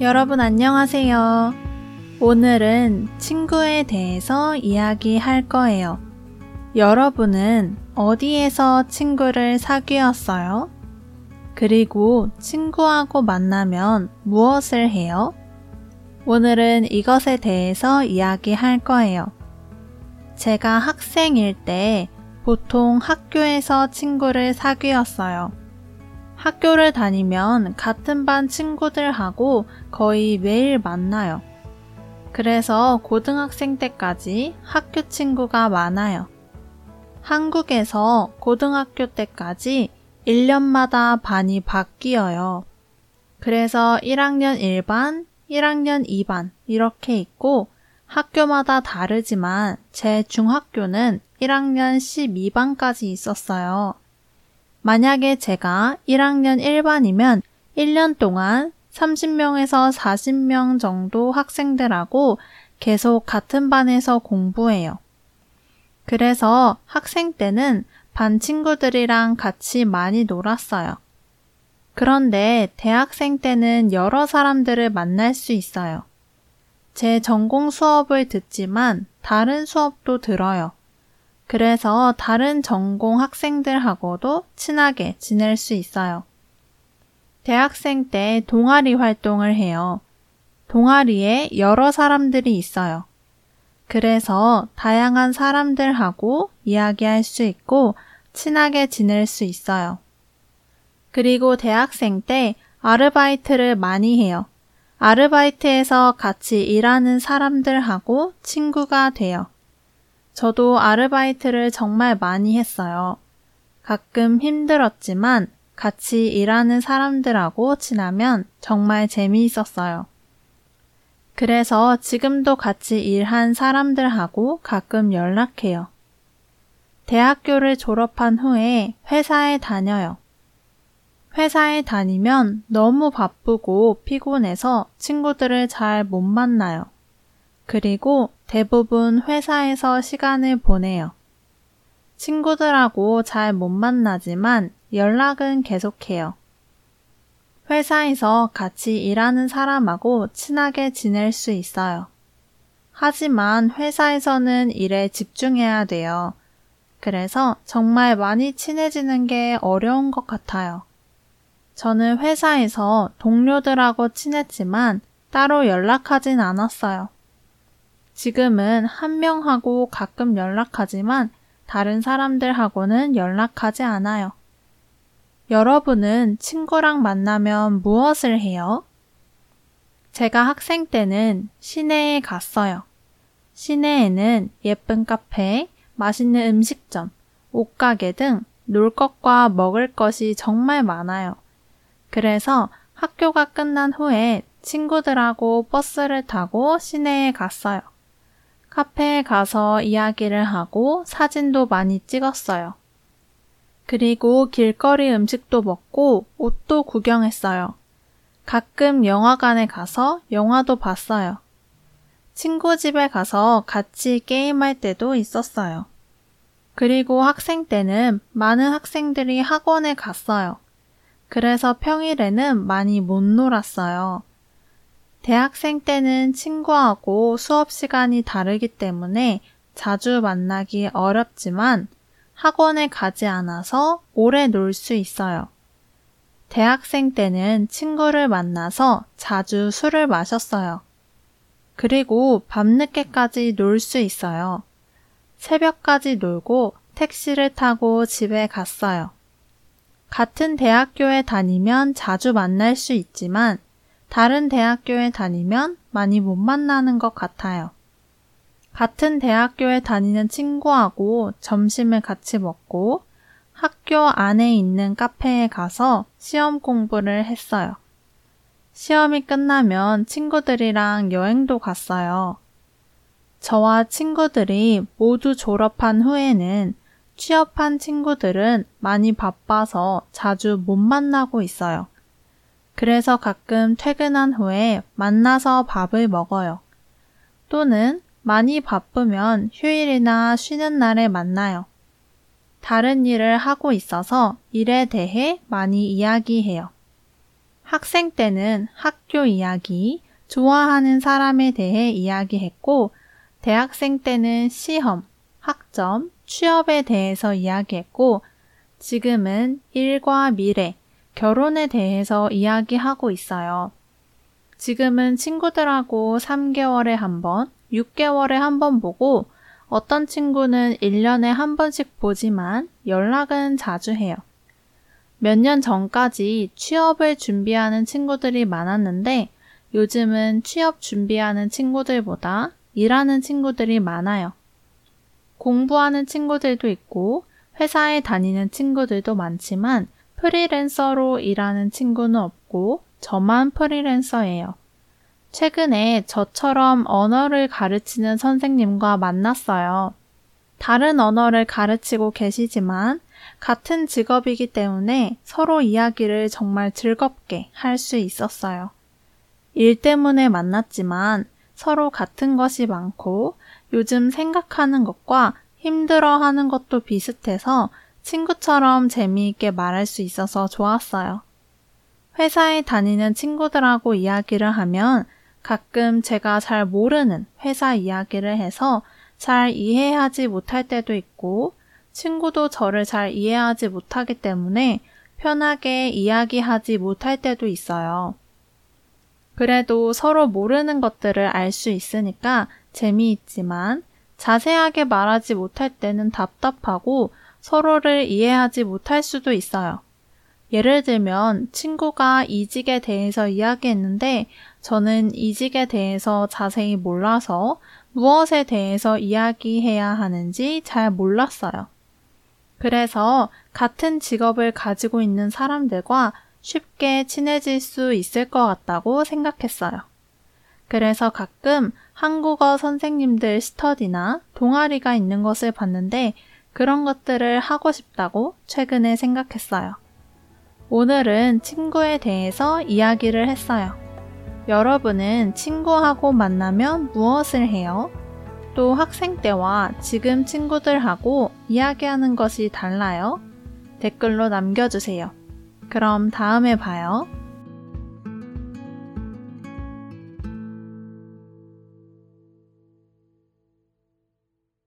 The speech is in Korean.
여러분 안녕하세요. 오늘은 친구에 대해서 이야기할 거예요. 여러분은 어디에서 친구를 사귀었어요? 그리고 친구하고 만나면 무엇을 해요? 오늘은 이것에 대해서 이야기할 거예요. 제가 학생일 때 보통 학교에서 친구를 사귀었어요. 학교를 다니면 같은 반 친구들하고 거의 매일 만나요. 그래서 고등학생 때까지 학교 친구가 많아요. 한국에서 고등학교 때까지 1년마다 반이 바뀌어요. 그래서 1학년 1반, 1학년 2반 이렇게 있고 학교마다 다르지만 제 중학교는 1학년 12반까지 있었어요. 만약에 제가 1학년 1반이면 1년 동안 30명에서 40명 정도 학생들하고 계속 같은 반에서 공부해요. 그래서 학생 때는 반 친구들이랑 같이 많이 놀았어요. 그런데 대학생 때는 여러 사람들을 만날 수 있어요. 제 전공 수업을 듣지만 다른 수업도 들어요. 그래서 다른 전공 학생들하고도 친하게 지낼 수 있어요. 대학생 때 동아리 활동을 해요. 동아리에 여러 사람들이 있어요. 그래서 다양한 사람들하고 이야기할 수 있고 친하게 지낼 수 있어요. 그리고 대학생 때 아르바이트를 많이 해요. 아르바이트에서 같이 일하는 사람들하고 친구가 돼요. 저도 아르바이트를 정말 많이 했어요. 가끔 힘들었지만 같이 일하는 사람들하고 지나면 정말 재미있었어요. 그래서 지금도 같이 일한 사람들하고 가끔 연락해요. 대학교를 졸업한 후에 회사에 다녀요. 회사에 다니면 너무 바쁘고 피곤해서 친구들을 잘 못 만나요. 그리고 대부분 회사에서 시간을 보내요. 친구들하고 잘 못 만나지만 연락은 계속해요. 회사에서 같이 일하는 사람하고 친하게 지낼 수 있어요. 하지만 회사에서는 일에 집중해야 돼요. 그래서 정말 많이 친해지는 게 어려운 것 같아요. 저는 회사에서 동료들하고 친했지만 따로 연락하진 않았어요. 지금은 한 명하고 가끔 연락하지만 다른 사람들하고는 연락하지 않아요. 여러분은 친구랑 만나면 무엇을 해요? 제가 학생 때는 시내에 갔어요. 시내에는 예쁜 카페, 맛있는 음식점, 옷가게 등 놀 것과 먹을 것이 정말 많아요. 그래서 학교가 끝난 후에 친구들하고 버스를 타고 시내에 갔어요. 카페에 가서 이야기를 하고 사진도 많이 찍었어요. 그리고 길거리 음식도 먹고 옷도 구경했어요. 가끔 영화관에 가서 영화도 봤어요. 친구 집에 가서 같이 게임할 때도 있었어요. 그리고 학생 때는 많은 학생들이 학원에 갔어요. 그래서 평일에는 많이 못 놀았어요. 대학생 때는 친구하고 수업 시간이 다르기 때문에 자주 만나기 어렵지만 학원에 가지 않아서 오래 놀 수 있어요. 대학생 때는 친구를 만나서 자주 술을 마셨어요. 그리고 밤늦게까지 놀 수 있어요. 새벽까지 놀고 택시를 타고 집에 갔어요. 같은 대학교에 다니면 자주 만날 수 있지만 다른 대학교에 다니면 많이 못 만나는 것 같아요. 같은 대학교에 다니는 친구하고 점심을 같이 먹고 학교 안에 있는 카페에 가서 시험 공부를 했어요. 시험이 끝나면 친구들이랑 여행도 갔어요. 저와 친구들이 모두 졸업한 후에는 취업한 친구들은 많이 바빠서 자주 못 만나고 있어요. 그래서 가끔 퇴근한 후에 만나서 밥을 먹어요. 또는 많이 바쁘면 휴일이나 쉬는 날에 만나요. 다른 일을 하고 있어서 일에 대해 많이 이야기해요. 학생 때는 학교 이야기, 좋아하는 사람에 대해 이야기했고, 대학생 때는 시험, 학점, 취업에 대해서 이야기했고, 지금은 일과 미래, 결혼에 대해서 이야기하고 있어요. 지금은 친구들하고 3개월에 한 번, 6개월에 한 번 보고 어떤 친구는 1년에 한 번씩 보지만 연락은 자주 해요. 몇 년 전까지 취업을 준비하는 친구들이 많았는데 요즘은 취업 준비하는 친구들보다 일하는 친구들이 많아요. 공부하는 친구들도 있고 회사에 다니는 친구들도 많지만 프리랜서로 일하는 친구는 없고 저만 프리랜서예요. 최근에 저처럼 언어를 가르치는 선생님과 만났어요. 다른 언어를 가르치고 계시지만 같은 직업이기 때문에 서로 이야기를 정말 즐겁게 할 수 있었어요. 일 때문에 만났지만 서로 같은 것이 많고 요즘 생각하는 것과 힘들어 하는 것도 비슷해서 친구처럼 재미있게 말할 수 있어서 좋았어요. 회사에 다니는 친구들하고 이야기를 하면 가끔 제가 잘 모르는 회사 이야기를 해서 잘 이해하지 못할 때도 있고 친구도 저를 잘 이해하지 못하기 때문에 편하게 이야기하지 못할 때도 있어요. 그래도 서로 모르는 것들을 알 수 있으니까 재미있지만 자세하게 말하지 못할 때는 답답하고 서로를 이해하지 못할 수도 있어요. 예를 들면 친구가 이직에 대해서 이야기했는데 저는 이직에 대해서 자세히 몰라서 무엇에 대해서 이야기해야 하는지 잘 몰랐어요. 그래서 같은 직업을 가지고 있는 사람들과 쉽게 친해질 수 있을 것 같다고 생각했어요. 그래서 가끔 한국어 선생님들 스터디나 동아리가 있는 것을 봤는데 그런 것들을 하고 싶다고 최근에 생각했어요. 오늘은 친구에 대해서 이야기를 했어요. 여러분은 친구하고 만나면 무엇을 해요? 또 학생 때와 지금 친구들하고 이야기하는 것이 달라요? 댓글로 남겨주세요. 그럼 다음에 봐요.